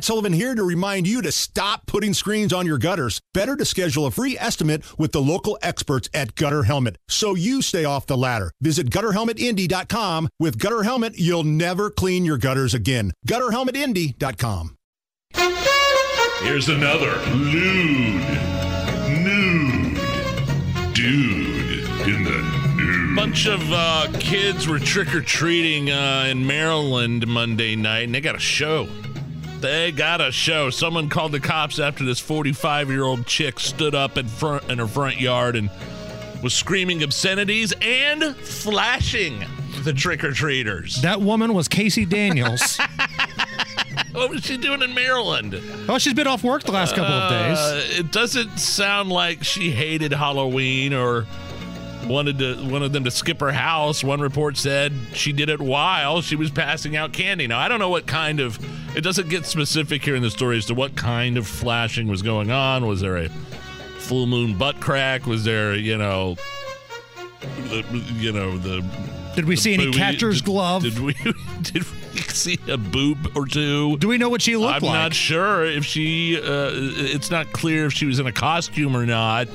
Matt Sullivan here to remind you to stop putting screens on your gutters. Better to schedule a free estimate with the local experts at Gutter Helmet so you stay off the ladder. Visit gutterhelmetindy.com. With Gutter Helmet, you'll never clean your gutters again. Gutterhelmetindy.com. Here's another lewd, nude dude in the nude. bunch of uh, kids were trick or treating uh, in Maryland Monday night, and they got a show. They got a show. Someone called the cops after this 45 year old chick stood up in front in her front yard and was screaming obscenities and flashing the trick or treaters. That woman was Casey Daniels. What was she doing in Maryland? oh, she's been off work the last couple of days. Uh, it doesn't sound like she hated Halloween or wanted to wanted them to skip her house. One report said she did it while she was passing out candy. Now I don't know what kind of it doesn't get specific here in the story as to what kind of flashing was going on. Was there a full moon butt crack? Was there you know the, you know the Did we see any booby- catcher's did- glove? Did we did we see a boob or two? Do we know what she looked like? I'm not sure if she. Uh, it's not clear if she was in a costume or not.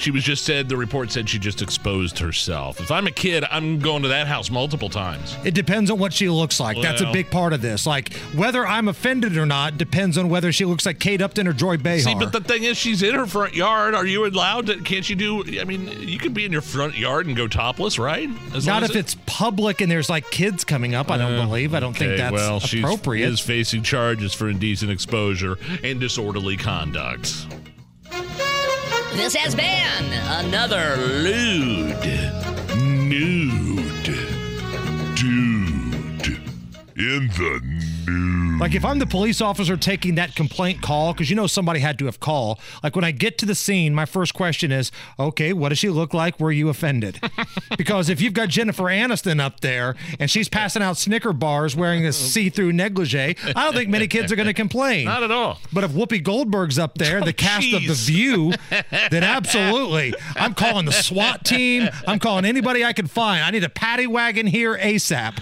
She was just said. The report said she just exposed herself. If I'm a kid, I'm going to that house multiple times. It depends on what she looks like. That's a big part of this. Like whether I'm offended or not depends on whether she looks like Kate Upton or Joy Behar. See, but the thing is, she's in her front yard. Are you allowed to? Can't you do? I mean, you could be in your front yard and go topless, right? As not if it- it's public and there's like kids coming up. I don't uh, believe. I don't think Okay, that's well, appropriate. is facing charges for indecent exposure and disorderly conduct. This has been Another lewd, nude Dude in the. Like if I'm the police officer taking that complaint call, because you know somebody had to have called. Like when I get to the scene, my first question is, okay, what does she look like? Were you offended? because if you've got Jennifer Aniston up there and she's passing out Snicker bars wearing a see-through negligee, I don't think many kids are going to complain. Not at all. But if Whoopi Goldberg's up there, the oh, cast of The. View, then absolutely. I'm calling the SWAT team. I'm calling anybody I can find. I need a paddy wagon here ASAP.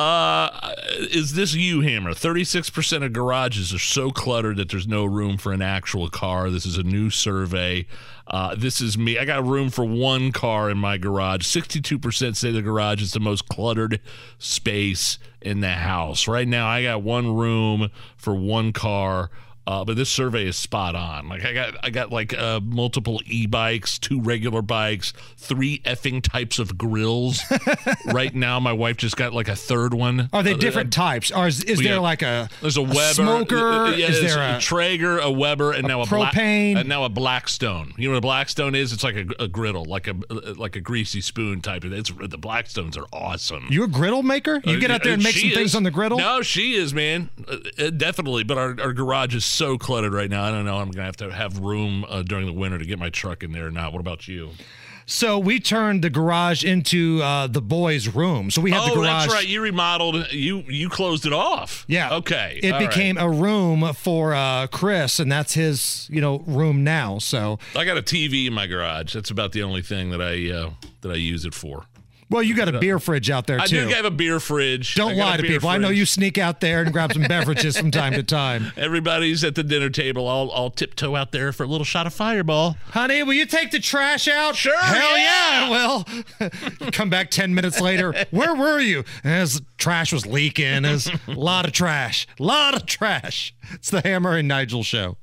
Uh, is this you, Hammer? 36% of garages are so cluttered that there's no room for an actual car. This is a new survey. Uh, this is me. I got room for one car in my garage. 62% say the garage is the most cluttered space in the house. Right now, I got one room for one car. Uh, but this survey is spot on. Like I got, I got like uh, multiple e-bikes, two regular bikes, three effing types of grills. right now, my wife just got like a third one. Are they Uh, different types? Or is, is there got- like a, There's a Weber, smoker? uh, yeah, is there a, a, Traeger, a Weber, and now a propane? and now a Blackstone. You know what a Blackstone is? It's like a, a griddle, like a like a greasy spoon type of. It's the Blackstones are awesome. You're a griddle maker? You get Uh, out there and make she some things on the griddle? No, she is, man. Uh, uh, definitely. But our, our garage is so cluttered right now. I don't know. I'm gonna have to have room uh, during the winter to get my truck in there or not. What about you? So we turned the garage into uh, the boys' room. So we had oh, the garage. that's right. You remodeled. You you closed it off. Yeah. Okay. It all right. became a room for uh, Chris, and that's his, you know, room now. So, I got a TV in my garage. That's about the only thing that I uh, that I use it for. Well, you got a beer fridge out there too. I do have a beer fridge. Don't lie to people. I know you sneak out there and grab some beverages from time to time. Everybody's at the dinner table. I'll, I'll tiptoe out there for a little shot of Fireball. Honey, will you take the trash out? Sure, Hell yeah. yeah, I will. Come back 10 minutes later. Where were you? As trash was leaking. As a lot of trash. A lot of trash. It's the Hammer and Nigel show.